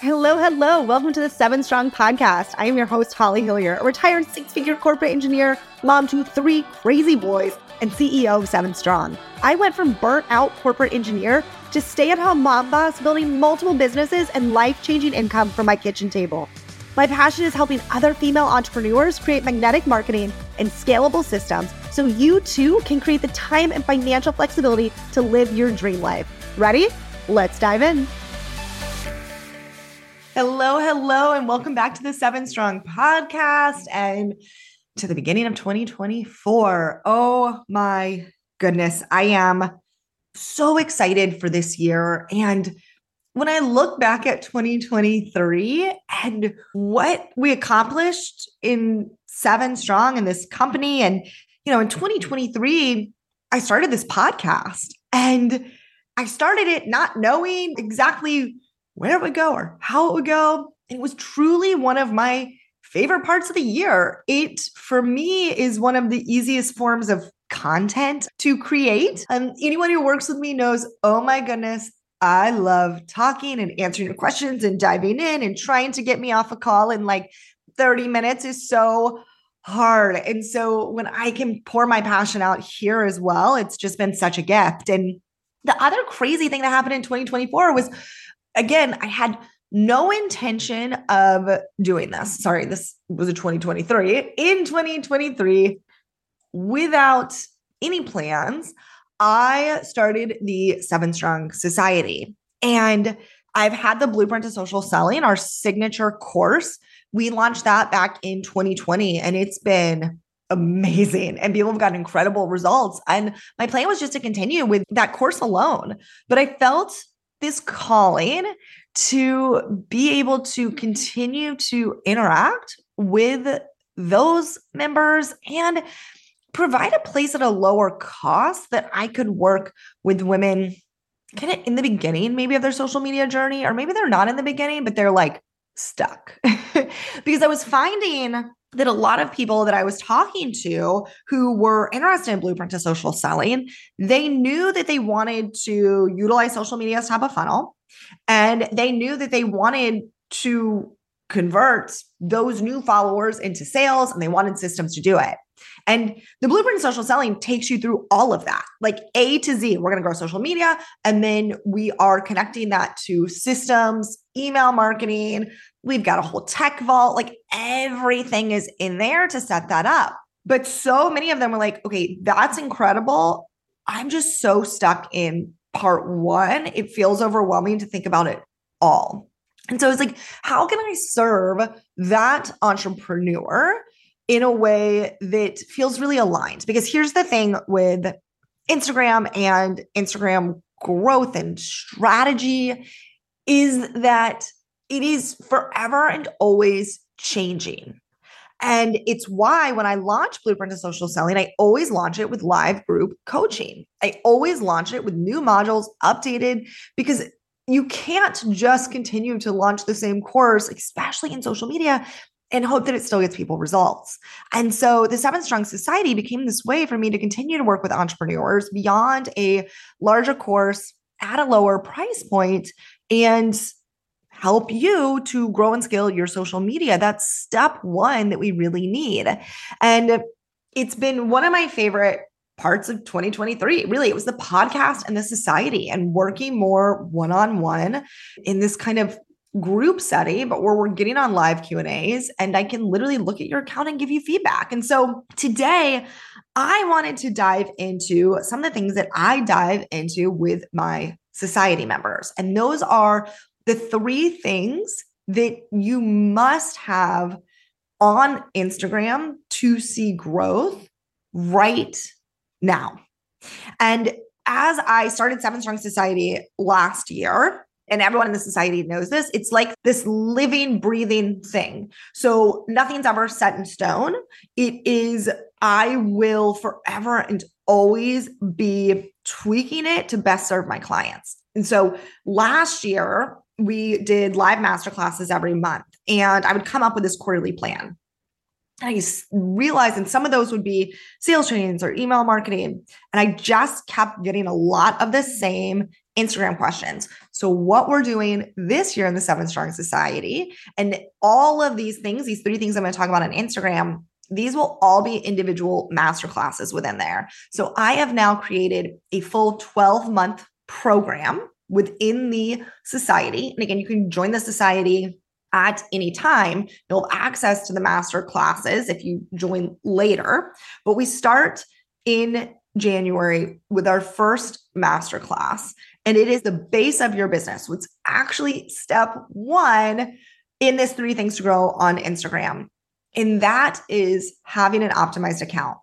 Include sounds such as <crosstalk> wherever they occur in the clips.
Hello, hello. Welcome to the Seven Strong podcast. I am your host, Holly Hillyer, a retired six figure corporate engineer, mom to three crazy boys, and CEO of Seven Strong. I went from burnt out corporate engineer to stay at home mom boss, building multiple businesses and life changing income from my kitchen table. My passion is helping other female entrepreneurs create magnetic marketing and scalable systems so you too can create the time and financial flexibility to live your dream life. Ready? Let's dive in. Hello, hello, and welcome back to the Seven Strong podcast and to the beginning of 2024. Oh my goodness, I am so excited for this year. And when I look back at 2023 and what we accomplished in Seven Strong and this company, and you know, in 2023, I started this podcast and I started it not knowing exactly where it would go or how it would go. It was truly one of my favorite parts of the year. It, for me, is one of the easiest forms of content to create. And anyone who works with me knows, oh my goodness, I love talking and answering your questions and diving in and trying to get me off a call in like 30 minutes is so hard. And so when I can pour my passion out here as well, it's just been such a gift. And the other crazy thing that happened in 2024 was again, I had no intention of doing this. Sorry, this was a 2023. In 2023, without any plans, I started the Seven Strong Society. And I've had the Blueprint to Social Selling, our signature course. We launched that back in 2020, and it's been amazing and people have gotten incredible results. And my plan was just to continue with that course alone. But I felt this calling to be able to mm-hmm. continue to interact with those members and provide a place at a lower cost that I could work with women kind of in the beginning, maybe of their social media journey, or maybe they're not in the beginning, but they're like stuck. <laughs> because I was finding that a lot of people that I was talking to who were interested in blueprint to social selling, they knew that they wanted to utilize social media as top of funnel. And they knew that they wanted to convert those new followers into sales and they wanted systems to do it. And the blueprint social selling takes you through all of that, like A to Z. We're going to grow social media, and then we are connecting that to systems, email marketing. We've got a whole tech vault, like everything is in there to set that up. But so many of them were like, okay, that's incredible. I'm just so stuck in part one. It feels overwhelming to think about it all. And so it's like, how can I serve that entrepreneur in a way that feels really aligned. Because here's the thing with Instagram and Instagram growth and strategy is that it is forever and always changing. And it's why when I launch Blueprint to Social Selling, I always launch it with live group coaching. I always launch it with new modules updated because you can't just continue to launch the same course, especially in social media, and hope that it still gets people results. And so the Seven Strong Society became this way for me to continue to work with entrepreneurs beyond a larger course at a lower price point and help you to grow and scale your social media. That's step one that we really need. And it's been one of my favorite parts of 2023. Really, it was the podcast and the society and working more one on one in this kind of group setting, but where we're getting on live Q and A's, and I can literally look at your account and give you feedback. And so today, I wanted to dive into some of the things that I dive into with my society members, and those are the three things that you must have on Instagram to see growth right now. And as I started Seven Strong Society last year, and everyone in the society knows this. It's like this living, breathing thing. So nothing's ever set in stone. It is, I will forever and always be tweaking it to best serve my clients. And so last year, we did live masterclasses every month, and I would come up with this quarterly plan. I realized, and some of those would be sales trainings or email marketing. And I just kept getting a lot of the same Instagram questions. So, what we're doing this year in the Seven Strong Society, and all of these things, these three things I'm going to talk about on Instagram, these will all be individual master classes within there. So, I have now created a full 12 month program within the society. And again, you can join the society at any time. You'll have access to the master classes if you join later. But we start in January with our first master class, and it is the base of your business. It's actually step one in this three things to grow on Instagram. And that is having an optimized account.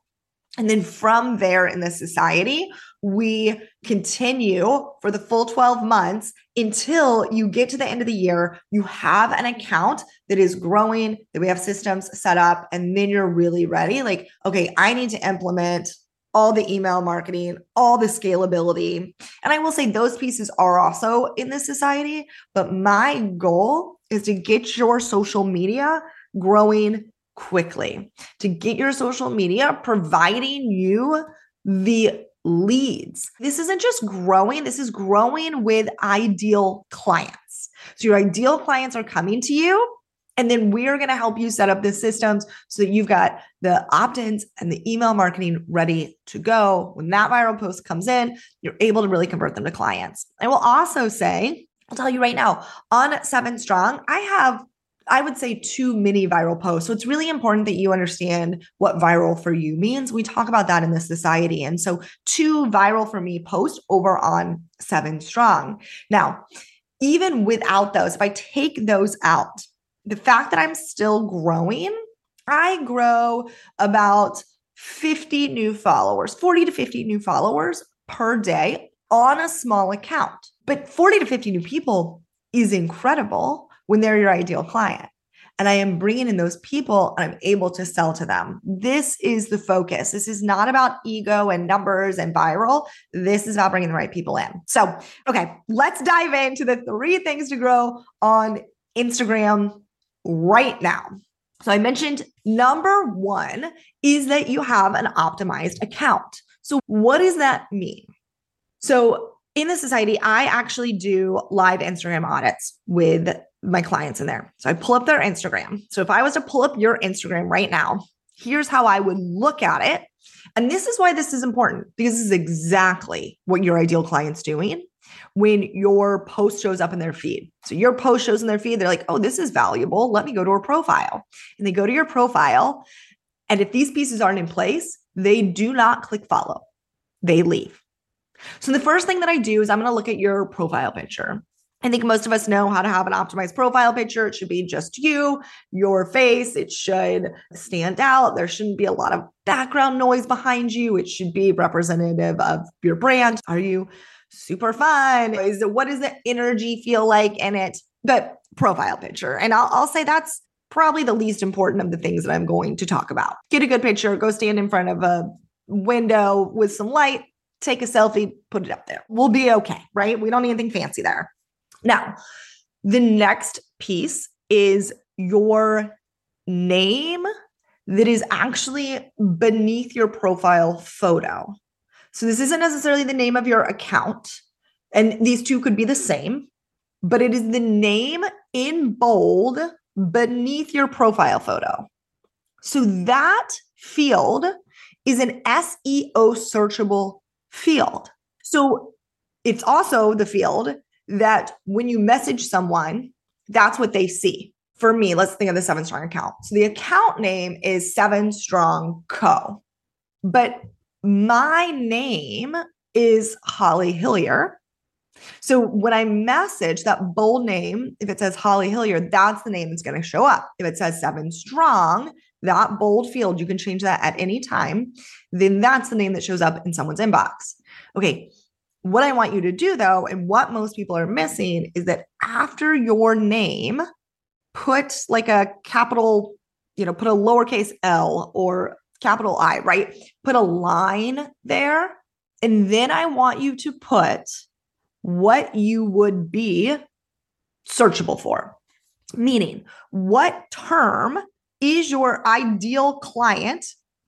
And then from there in the society, we continue for the full 12 months until you get to the end of the year. You have an account that is growing, that we have systems set up, and then you're really ready. Like, okay, I need to implement all the email marketing, all the scalability. And I will say those pieces are also in this society, but my goal is to get your social media growing quickly, to get your social media providing you the leads. This isn't just growing, this is growing with ideal clients. So your ideal clients are coming to you. And then we're going to help you set up the systems so that you've got the opt ins and the email marketing ready to go. When that viral post comes in, you're able to really convert them to clients. I will also say, I'll tell you right now on Seven Strong, I have I would say two mini viral posts. So it's really important that you understand what viral for you means. We talk about that in this society. And so two viral for me posts over on Seven Strong. Now, even without those, if I take those out, the fact that I'm still growing, I grow about 50 new followers, 40 to 50 new followers per day on a small account. But 40 to 50 new people is incredible when they're your ideal client. And I am bringing in those people and I'm able to sell to them. This is the focus. This is not about ego and numbers and viral. This is about bringing the right people in. So, okay, let's dive into the three things to grow on Instagram right now. So, I mentioned number one is that you have an optimized account. So, what does that mean? So, in the society, I actually do live Instagram audits with my clients in there. So I pull up their Instagram. So if I was to pull up your Instagram right now, here's how I would look at it. And this is why this is important because this is exactly what your ideal client's doing when your post shows up in their feed. So your post shows in their feed, they're like, oh, this is valuable. Let me go to her profile. And they go to your profile. And if these pieces aren't in place, they do not click follow, they leave. So the first thing that I do is I'm going to look at your profile picture. I think most of us know how to have an optimized profile picture. It should be just you, your face. It should stand out. There shouldn't be a lot of background noise behind you. It should be representative of your brand. Are you super fun? Is what does the energy feel like in it? But profile picture. And I'll, I'll say that's probably the least important of the things that I'm going to talk about. Get a good picture, go stand in front of a window with some light, take a selfie, put it up there. We'll be okay, right? We don't need anything fancy there. Now, the next piece is your name that is actually beneath your profile photo. So this isn't necessarily the name of your account, and these two could be the same, but it is the name in bold beneath your profile photo. So that field is an SEO searchable field. So it's also the field that when you message someone, that's what they see. For me, let's think of the Seven Strong account. So the account name is Seven Strong Co. But my name is Holly Hillyer. So when I message that bold name, if it says Holly Hillyer, that's the name that's going to show up. If it says Seven Strong, that bold field, you can change that at any time. Then that's the name that shows up in someone's inbox. Okay. What I want you to do though, and what most people are missing is that after your name, put like a capital, you know, put a lowercase l or capital I, right? Put a line there. And then I want you to put what you would be searchable for. Meaning, what term is your ideal client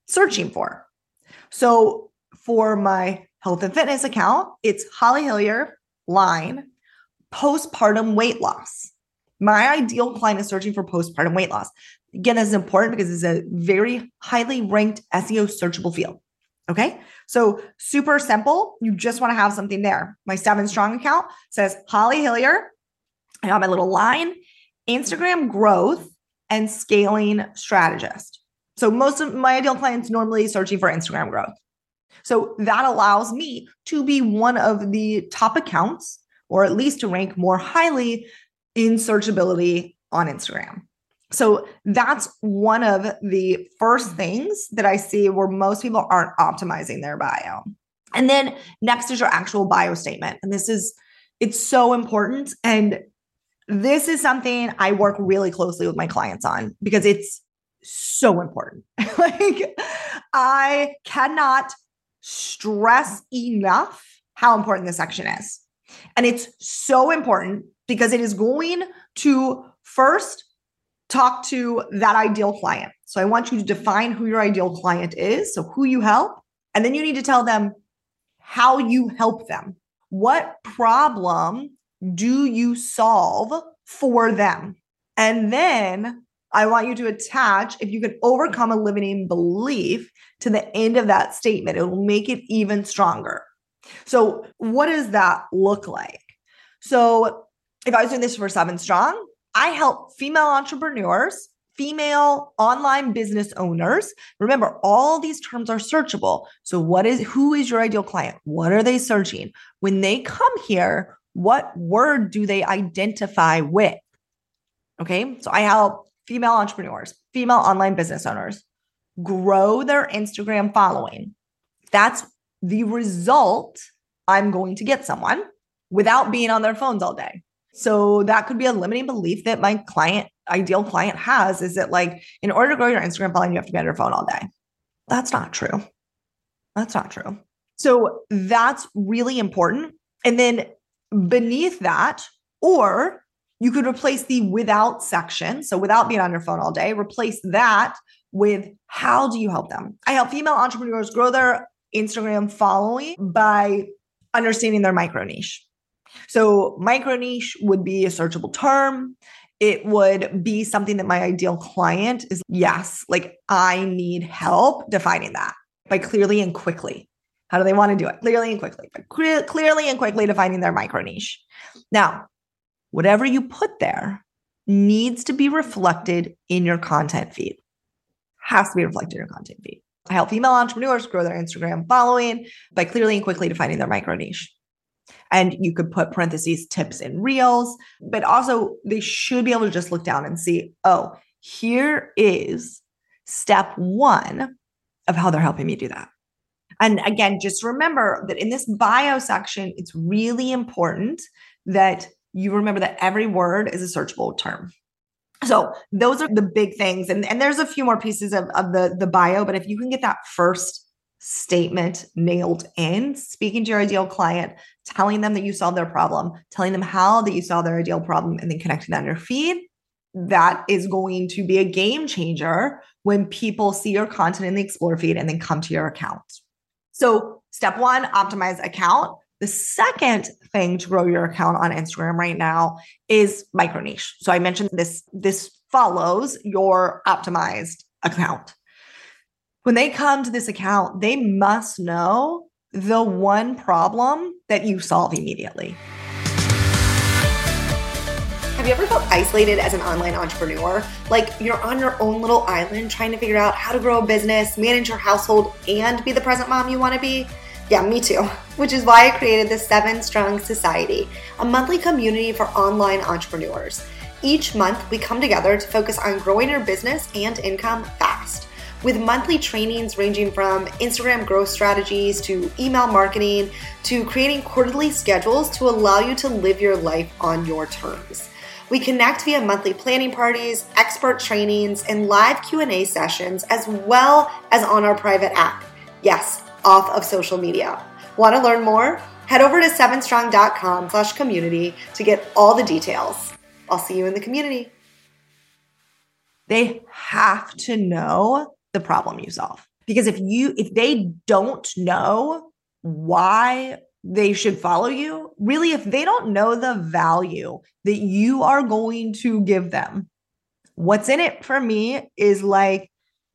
searching for? So for my health and fitness account, it's Holly Hillyer line, postpartum weight loss. My ideal client is searching for postpartum weight loss. Again, this is important because it's a very highly ranked SEO searchable field. Okay. So super simple. You just want to have something there. My seven strong account says Holly Hillyer. I have my little line, Instagram growth and scaling strategist. So most of my ideal clients normally searching for Instagram growth. So that allows me to be one of the top accounts, or at least to rank more highly in searchability on Instagram. So that's one of the first things that I see where most people aren't optimizing their bio. And then next is your actual bio statement. And this is, it's so important. And this is something I work really closely with my clients on because it's so important. <laughs> like, I cannot stress enough how important this section is. And it's so important because it is going to first talk to that ideal client. So I want you to define who your ideal client is, so who you help, and then you need to tell them how you help them. What problem do you solve for them? And then I want you to attach, if you can overcome a limiting belief to the end of that statement, it will make it even stronger. So, what does that look like? So, if I was doing this for Seven Strong, I help female entrepreneurs, female online business owners. Remember, all these terms are searchable. So, what is who is your ideal client? What are they searching? When they come here, what word do they identify with? Okay, so I help female entrepreneurs, female online business owners grow their Instagram following. That's the result I'm going to get someone without being on their phones all day. So that could be a limiting belief that my client, ideal client has is that like in order to grow your Instagram following, you have to be on your phone all day. That's not true. That's not true. So that's really important. And then beneath that, or you could replace the without section. So without being on your phone all day, replace that with how do you help them? I help female entrepreneurs grow their Instagram following by understanding their micro niche. So, micro niche would be a searchable term. It would be something that my ideal client is, yes, like I need help defining that by clearly and quickly. How do they want to do it? Clearly and quickly, but clearly and quickly defining their micro niche. Now, whatever you put there needs to be reflected in your content feed. Has to be reflected in your content feed. I help female entrepreneurs grow their Instagram following by clearly and quickly defining their micro niche. And you could put parentheses tips and reels, but also they should be able to just look down and see, oh, here is step one of how they're helping me do that. And again, just remember that in this bio section, it's really important that you remember that every word is a searchable term. So those are the big things. And, and there's a few more pieces of, of the, the bio, but if you can get that first statement nailed in, speaking to your ideal client, telling them that you solved their problem, telling them how that you solved their ideal problem, and then connecting that on your feed, that is going to be a game changer when people see your content in the Explore feed and then come to your account. So, step one, optimize account. The second thing to grow your account on Instagram right now is micro niche. So I mentioned this this follows your optimized account. When they come to this account, they must know the one problem that you solve immediately. Have you ever felt isolated as an online entrepreneur? Like you're on your own little island trying to figure out how to grow a business, manage your household, and be the present mom you want to be? Yeah, me too. Which is why I created the Seven Strong Society, a monthly community for online entrepreneurs. Each month, we come together to focus on growing your business and income fast. With monthly trainings ranging from Instagram growth strategies to email marketing to creating quarterly schedules to allow you to live your life on your terms. We connect via monthly planning parties, expert trainings, and live Q&A sessions as well as on our private app. Yes, off of social media. Want to learn more? Head over to sevenstrong.com slash community to get all the details. I'll see you in the community. They have to know the problem you solve. Because if you if they don't know why they should follow you. Really, if they don't know the value that you are going to give them, what's in it for me is like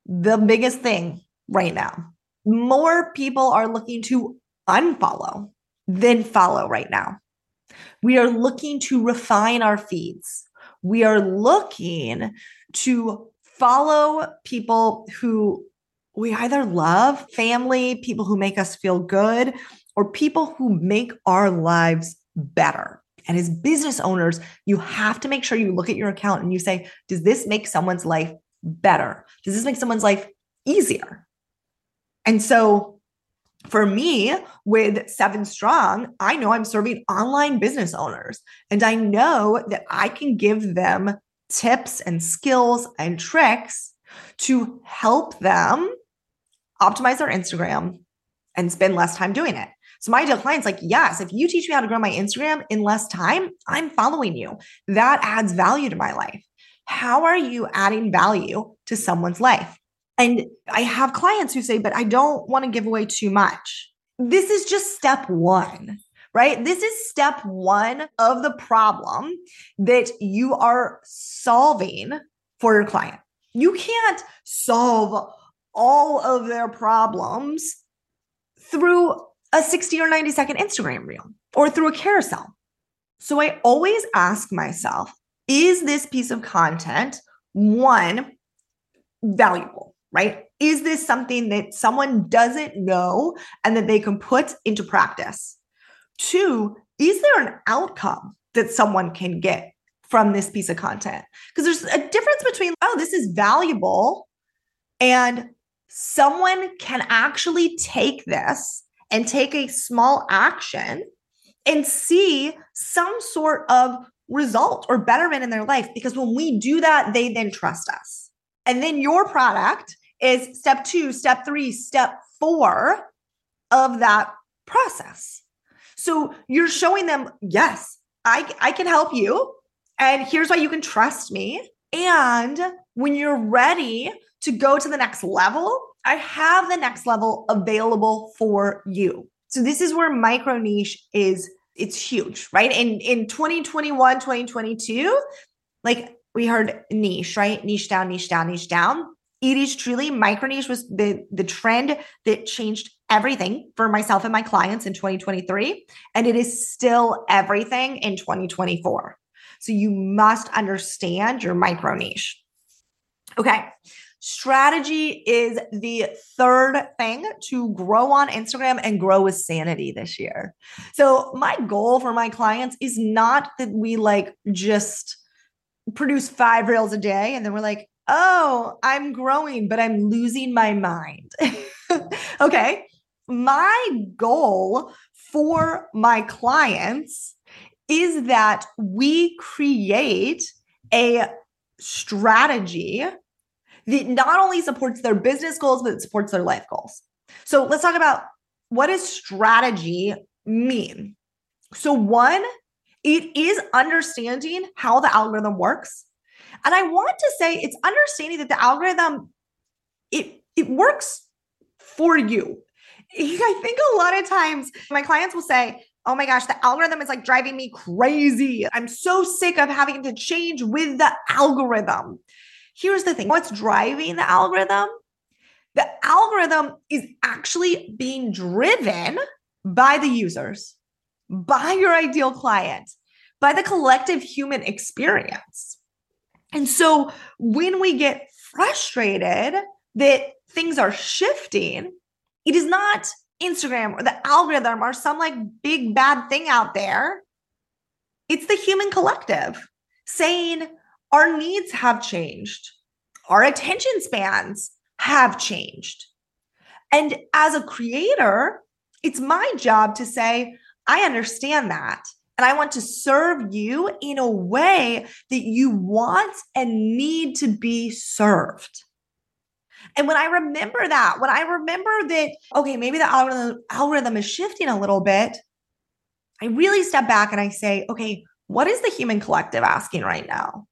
the biggest thing right now. More people are looking to unfollow than follow right now. We are looking to refine our feeds. We are looking to follow people who we either love, family, people who make us feel good, or people who make our lives better. And as business owners, you have to make sure you look at your account and you say, does this make someone's life better? Does this make someone's life easier? And so for me with Seven Strong, I know I'm serving online business owners and I know that I can give them tips and skills and tricks to help them optimize their Instagram and spend less time doing it. So my ideal client's like, yes, if you teach me how to grow my Instagram in less time, I'm following you. That adds value to my life. How are you adding value to someone's life? And I have clients who say, but I don't want to give away too much. This is just step one, right? This is step one of the problem that you are solving for your client. You can't solve all of their problems through a 60 or 90 second Instagram reel or through a carousel. So I always ask myself, is this piece of content one valuable, right? Is this something that someone doesn't know and that they can put into practice? Two, is there an outcome that someone can get from this piece of content? Because there's a difference between, oh, this is valuable and someone can actually take this and take a small action and see some sort of result or betterment in their life. Because when we do that, they then trust us. And then your product is step two, step three, step four of that process. So you're showing them, yes, I, I can help you. And here's why you can trust me. And when you're ready to go to the next level, I have the next level available for you. So this is where micro niche is it's huge, right? In in 2021, 2022, like we heard niche, right? Niche down, niche down, niche down. It is truly micro niche was the the trend that changed everything for myself and my clients in 2023 and it is still everything in 2024. So you must understand your micro niche. Okay. Strategy is the third thing to grow on Instagram and grow with sanity this year. So, my goal for my clients is not that we like just produce five reels a day and then we're like, oh, I'm growing, but I'm losing my mind. <laughs> okay. My goal for my clients is that we create a strategy that not only supports their business goals, but it supports their life goals. So let's talk about what does strategy mean? So one, it is understanding how the algorithm works. And I want to say it's understanding that the algorithm it it works for you. <laughs> I think a lot of times my clients will say, "Oh my gosh, the algorithm is like driving me crazy. I'm so sick of having to change with the algorithm." Here's the thing what's driving the algorithm? The algorithm is actually being driven by the users, by your ideal client, by the collective human experience. And so when we get frustrated that things are shifting, it is not Instagram or the algorithm or some like big bad thing out there. It's the human collective saying, our needs have changed, our attention spans have changed. And as a creator, it's my job to say, I understand that. And I want to serve you in a way that you want and need to be served. And when I remember that, when I remember that, okay, maybe the algorithm, algorithm is shifting a little bit, I really step back and I say, okay, what is the human collective asking right now?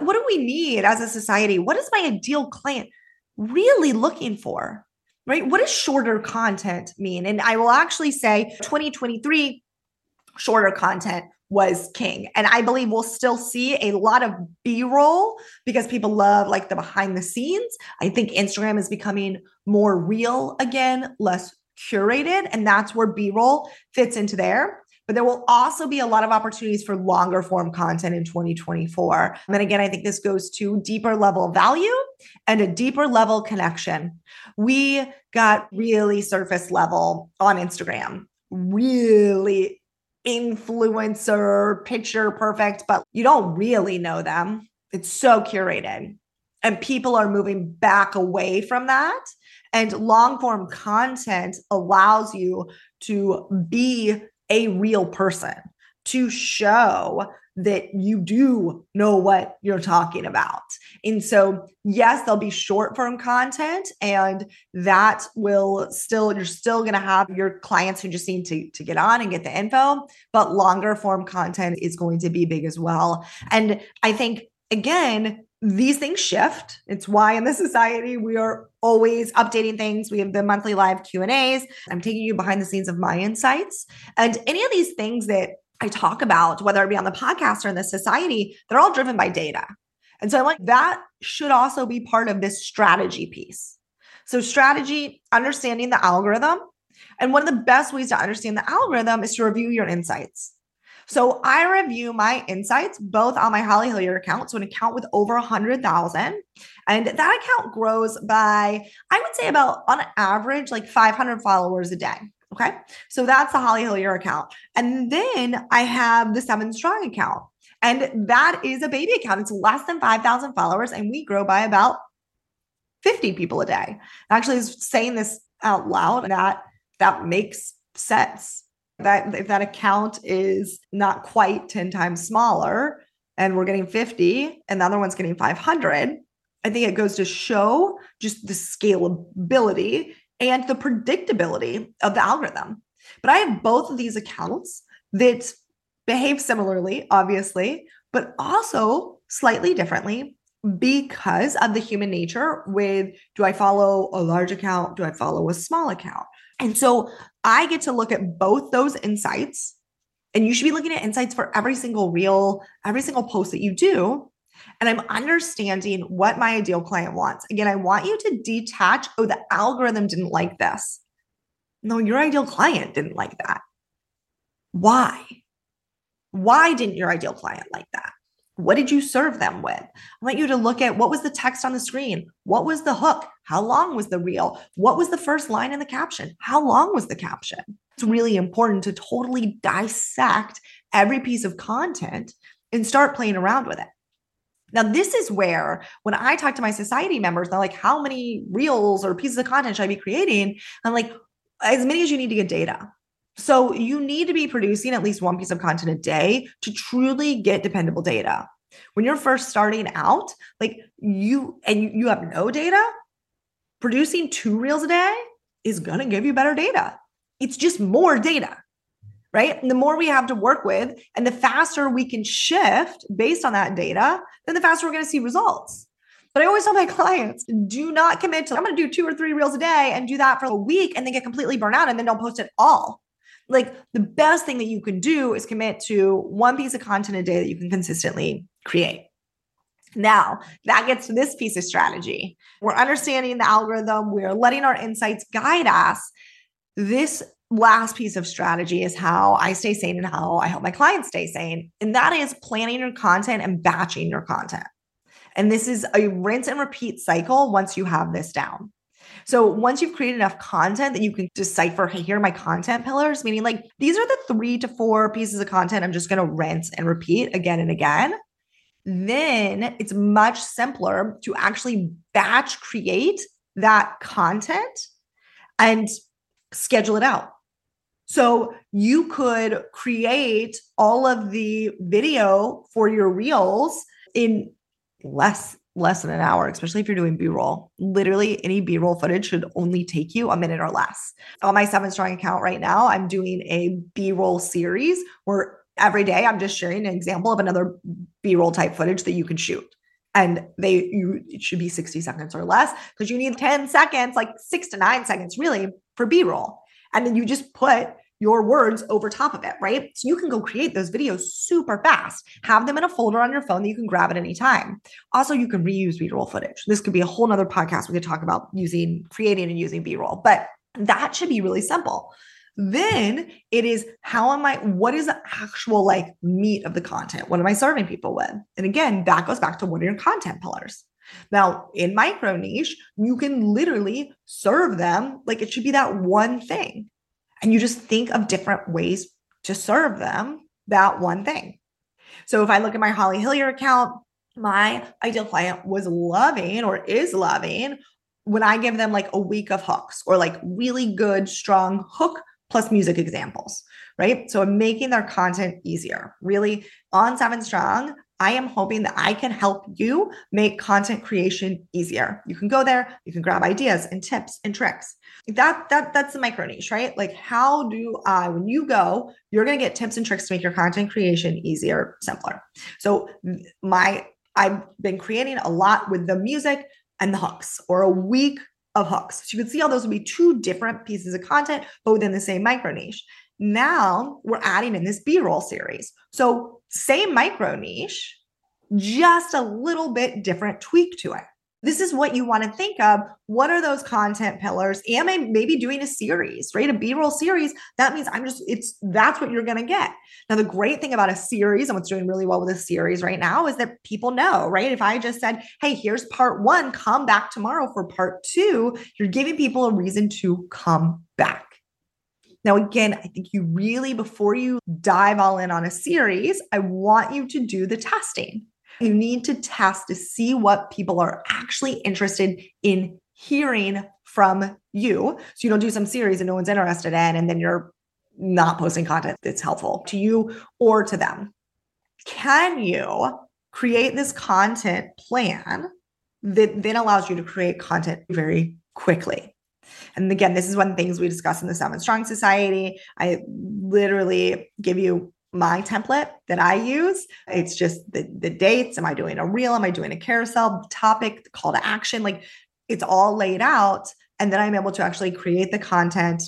what do we need as a society? What is my ideal client really looking for? right? What does shorter content mean? And I will actually say 2023 shorter content was king. And I believe we'll still see a lot of B roll because people love like the behind the scenes. I think Instagram is becoming more real again, less curated. And that's where B roll fits into there. But there will also be a lot of opportunities for longer form content in 2024. And then again, I think this goes to deeper level value and a deeper level connection. We got really surface level on Instagram, really influencer, picture perfect, but you don't really know them. It's so curated. And people are moving back away from that. And long form content allows you to be a real person to show that you do know what you're talking about. And so, yes, there'll be short form content, and that will still, you're still going to have your clients who just need to, to get on and get the info, but longer form content is going to be big as well. And I think, again, these things shift it's why in the society we are always updating things we have the monthly live q and a's i'm taking you behind the scenes of my insights and any of these things that i talk about whether it be on the podcast or in the society they're all driven by data. And so i'm like that should also be part of this strategy piece. So strategy understanding the algorithm. And one of the best ways to understand the algorithm is to review your insights. So I review my insights both on my Holly Hillyer account, so an account with over a hundred thousand, and that account grows by I would say about on average like 500 followers a day. Okay, so that's the Holly Hillyer account, and then I have the Seven Strong account, and that is a baby account. It's less than 5,000 followers, and we grow by about 50 people a day. Actually, saying this out loud that that makes sense that if that account is not quite 10 times smaller and we're getting 50 and the other one's getting 500 i think it goes to show just the scalability and the predictability of the algorithm but i have both of these accounts that behave similarly obviously but also slightly differently because of the human nature with do i follow a large account do i follow a small account and so I get to look at both those insights. And you should be looking at insights for every single reel, every single post that you do. And I'm understanding what my ideal client wants. Again, I want you to detach oh, the algorithm didn't like this. No, your ideal client didn't like that. Why? Why didn't your ideal client like that? What did you serve them with? I want you to look at what was the text on the screen? What was the hook? How long was the reel? What was the first line in the caption? How long was the caption? It's really important to totally dissect every piece of content and start playing around with it. Now, this is where when I talk to my society members, they're like, how many reels or pieces of content should I be creating? I'm like, as many as you need to get data. So you need to be producing at least one piece of content a day to truly get dependable data. When you're first starting out, like you and you have no data, producing two reels a day is going to give you better data. It's just more data, right? And the more we have to work with and the faster we can shift based on that data, then the faster we're going to see results. But I always tell my <laughs> clients do not commit to, I'm going to do two or three reels a day and do that for a week and then get completely burnt out and then don't post at all like the best thing that you can do is commit to one piece of content a day that you can consistently create. Now, that gets to this piece of strategy. We're understanding the algorithm, we're letting our insights guide us. This last piece of strategy is how I stay sane and how I help my clients stay sane. And that is planning your content and batching your content. And this is a rinse and repeat cycle once you have this down. So once you've created enough content that you can decipher, hey, here are my content pillars, meaning like these are the three to four pieces of content I'm just going to rinse and repeat again and again. Then it's much simpler to actually batch create that content and schedule it out. So you could create all of the video for your reels in less less than an hour, especially if you're doing B roll. Literally, any B roll footage should only take you a minute or less. On my Seven Strong account right now, I'm doing a B roll series where every day I'm just sharing an example of another B roll type footage that you can shoot. and they you it should be 60 seconds or less because you need 10 seconds like 6 to 9 seconds really for b-roll and then you just put your words over top of it, right? So you can go create those videos super fast. Have them in a folder on your phone that you can grab at any time. Also, you can reuse B-roll footage. This could be a whole nother podcast we could talk about using, creating and using B-roll, but that should be really simple. Then it is how am I, what is the actual like meat of the content? What am I serving people with? And again, that goes back to what are your content pillars? Now, in micro niche, you can literally serve them like it should be that one thing. And you just think of different ways to serve them that one thing. So if I look at my Holly Hillyer account, my ideal client was loving or is loving when I give them like a week of hooks or like really good, strong hook plus music examples, right? So I'm making their content easier. Really on Seven Strong, I am hoping that I can help you make content creation easier. You can go there, you can grab ideas and tips and tricks. That that that's the micro niche, right? Like how do I when you go, you're going to get tips and tricks to make your content creation easier, simpler. So my I've been creating a lot with the music and the hooks or a week of hooks. So you can see how those would be two different pieces of content, but within the same micro niche. Now we're adding in this B roll series. So, same micro niche, just a little bit different tweak to it. This is what you want to think of. What are those content pillars? Am I maybe doing a series, right? A B roll series. That means I'm just, it's that's what you're going to get. Now, the great thing about a series and what's doing really well with a series right now is that people know, right? If I just said, hey, here's part one, come back tomorrow for part two, you're giving people a reason to come back. Now, again, I think you really, before you dive all in on a series, I want you to do the testing. You need to test to see what people are actually interested in hearing from you. So you don't do some series and no one's interested in, and then you're not posting content that's helpful to you or to them. Can you create this content plan that then allows you to create content very quickly? And again, this is one of the things we discuss in the Seven Strong Society. I literally give you my template that I use. It's just the, the dates. Am I doing a reel? Am I doing a carousel? topic, the call to action. Like it's all laid out. And then I'm able to actually create the content,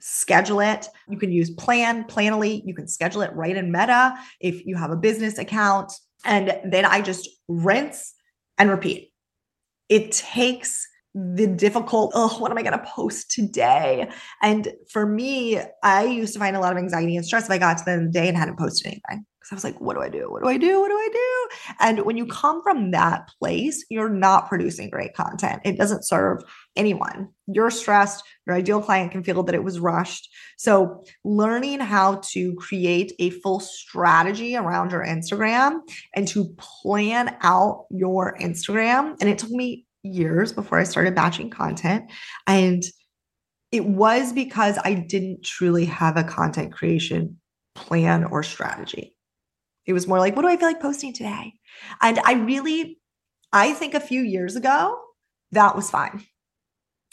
schedule it. You can use Plan, Planoly. You can schedule it right in Meta if you have a business account. And then I just rinse and repeat. It takes the difficult, oh, what am I going to post today? And for me, I used to find a lot of anxiety and stress if I got to the end of the day and hadn't posted anything. Because I was like, what do I do? What do I do? What do I do? And when you come from that place, you're not producing great content. It doesn't serve anyone. You're stressed. Your ideal client can feel that it was rushed. So, learning how to create a full strategy around your Instagram and to plan out your Instagram. And it took me years before I started batching content. And it was because I didn't truly have a content creation plan or strategy. It was more like, what do I feel like posting today? And I really, I think a few years ago, that was fine.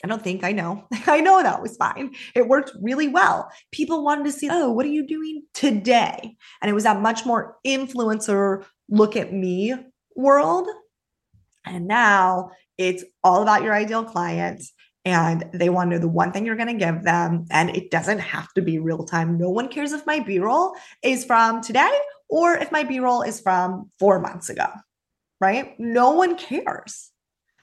I don't think I know. <laughs> I know that was fine. It worked really well. People wanted to see, oh, what are you doing today? And it was that much more influencer look at me world. And now it's all about your ideal client and they want to know the one thing you're going to give them. And it doesn't have to be real time. No one cares if my B roll is from today or if my B roll is from four months ago, right? No one cares.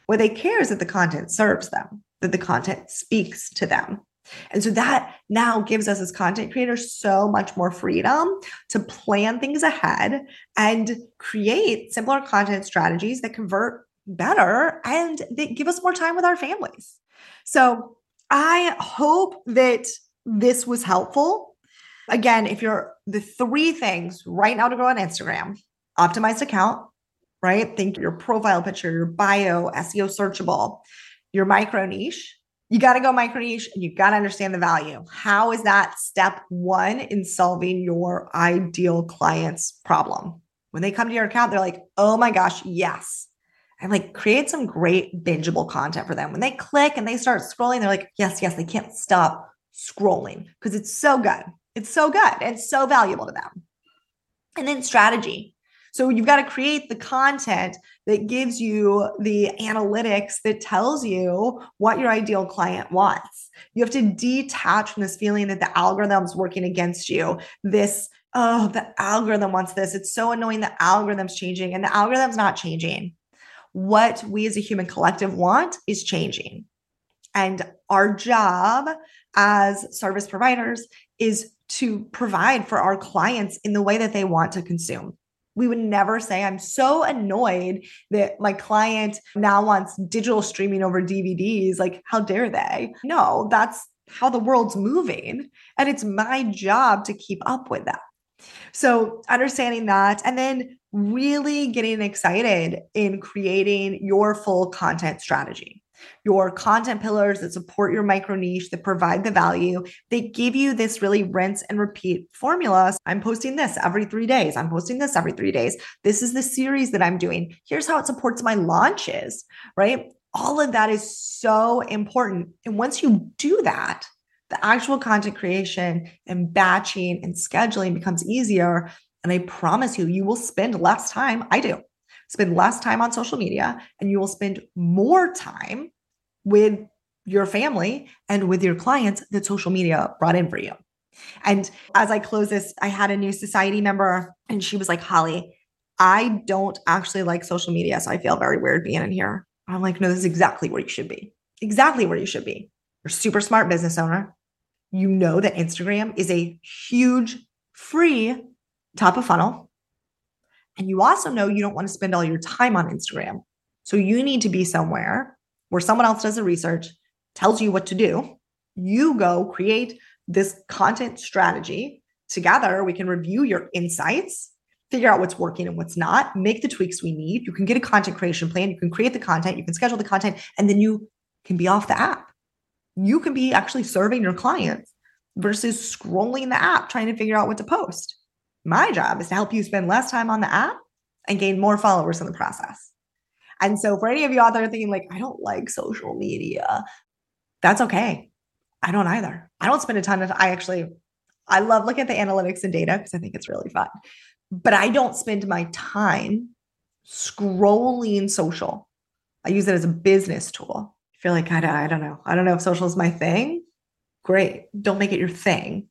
What they care is that the content serves them, that the content speaks to them. And so that now gives us as content creators so much more freedom to plan things ahead and create simpler content strategies that convert better and they give us more time with our families. So I hope that this was helpful. Again, if you're the three things right now to grow on Instagram, optimized account, right? Think your profile picture, your bio, SEO searchable, your micro niche. You got to go micro niche and you got to understand the value. How is that step one in solving your ideal client's problem? When they come to your account, they're like, oh my gosh, yes, and like create some great bingeable content for them. When they click and they start scrolling, they're like, yes, yes, they can't stop scrolling because it's so good. It's so good and so valuable to them. And then strategy. So you've got to create the content that gives you the analytics that tells you what your ideal client wants. You have to detach from this feeling that the algorithm's working against you. This, oh, the algorithm wants this. It's so annoying. The algorithm's changing and the algorithm's not changing. What we as a human collective want is changing. And our job as service providers is to provide for our clients in the way that they want to consume. We would never say, I'm so annoyed that my client now wants digital streaming over DVDs. Like, how dare they? No, that's how the world's moving. And it's my job to keep up with that. So, understanding that and then really getting excited in creating your full content strategy your content pillars that support your micro niche, that provide the value. They give you this really rinse and repeat formula. I'm posting this every three days. I'm posting this every three days. This is the series that I'm doing. Here's how it supports my launches, right? All of that is so important. And once you do that, the actual content creation and batching and scheduling becomes easier. And I promise you, you will spend less time. I do spend less time on social media and you will spend more time with your family and with your clients that social media brought in for you. And as I close this, I had a new society member and she was like, Holly, I don't actually like social media. So I feel very weird being in here. I'm like, no, this is exactly where you should be. Exactly where you should be. You're super smart business owner. You know that Instagram is a huge free top of funnel. And you also know you don't want to spend all your time on Instagram. So you need to be somewhere where someone else does the research, tells you what to do. You go create this content strategy. Together, we can review your insights, figure out what's working and what's not, make the tweaks we need. You can get a content creation plan, you can create the content, you can schedule the content, and then you can be off the app. You can be actually serving your clients versus scrolling the app trying to figure out what to post. My job is to help you spend less time on the app and gain more followers in the process. And so for any of you out there thinking like, I don't like social media, that's okay. I don't either. I don't spend a ton of I actually I love looking at the analytics and data because I think it's really fun. But I don't spend my time scrolling social. I use it as a business tool. I feel like I I don't know. I don't know if social is my thing. Great. Don't make it your thing.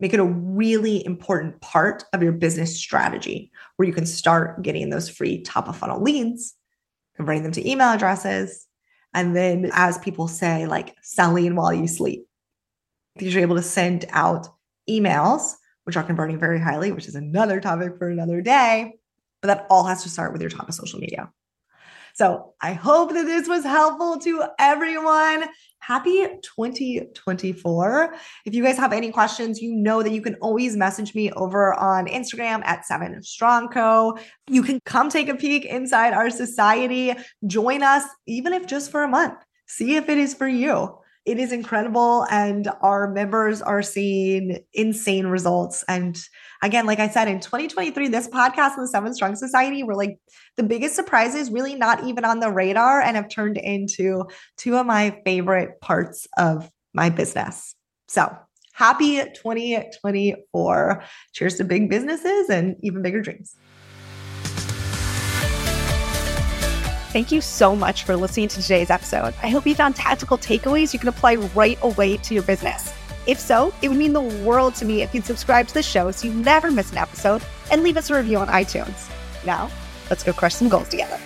Make it a really important part of your business strategy where you can start getting those free top of funnel leads converting them to email addresses. And then, as people say, like selling while you sleep, because you're able to send out emails, which are converting very highly, which is another topic for another day. But that all has to start with your top of social media. So I hope that this was helpful to everyone. Happy 2024. If you guys have any questions, you know that you can always message me over on Instagram at Seven Strong Co. You can come take a peek inside our society, join us, even if just for a month. See if it is for you it is incredible and our members are seeing insane results. And again like i said in 2023 this podcast and the seven strong society were like the biggest surprises really not even on the radar and have turned into two of my favorite parts of my business. So happy 2024 cheers to big businesses and even bigger dreams Thank you so much for listening to today's episode. I hope you found tactical takeaways you can apply right away to your business. If so, it would mean the world to me if you'd subscribe to the show so you never miss an episode and leave us a review on iTunes. Now, let's go crush some goals together.